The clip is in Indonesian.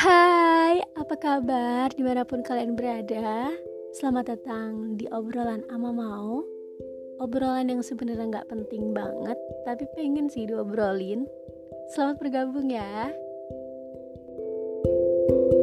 Hai, apa kabar? Di mana pun kalian berada? Selamat datang di obrolan ama mau. Obrolan yang sebenarnya nggak penting banget Tapi pengen sih diobrolin. Selamat bergabung ya. Thank you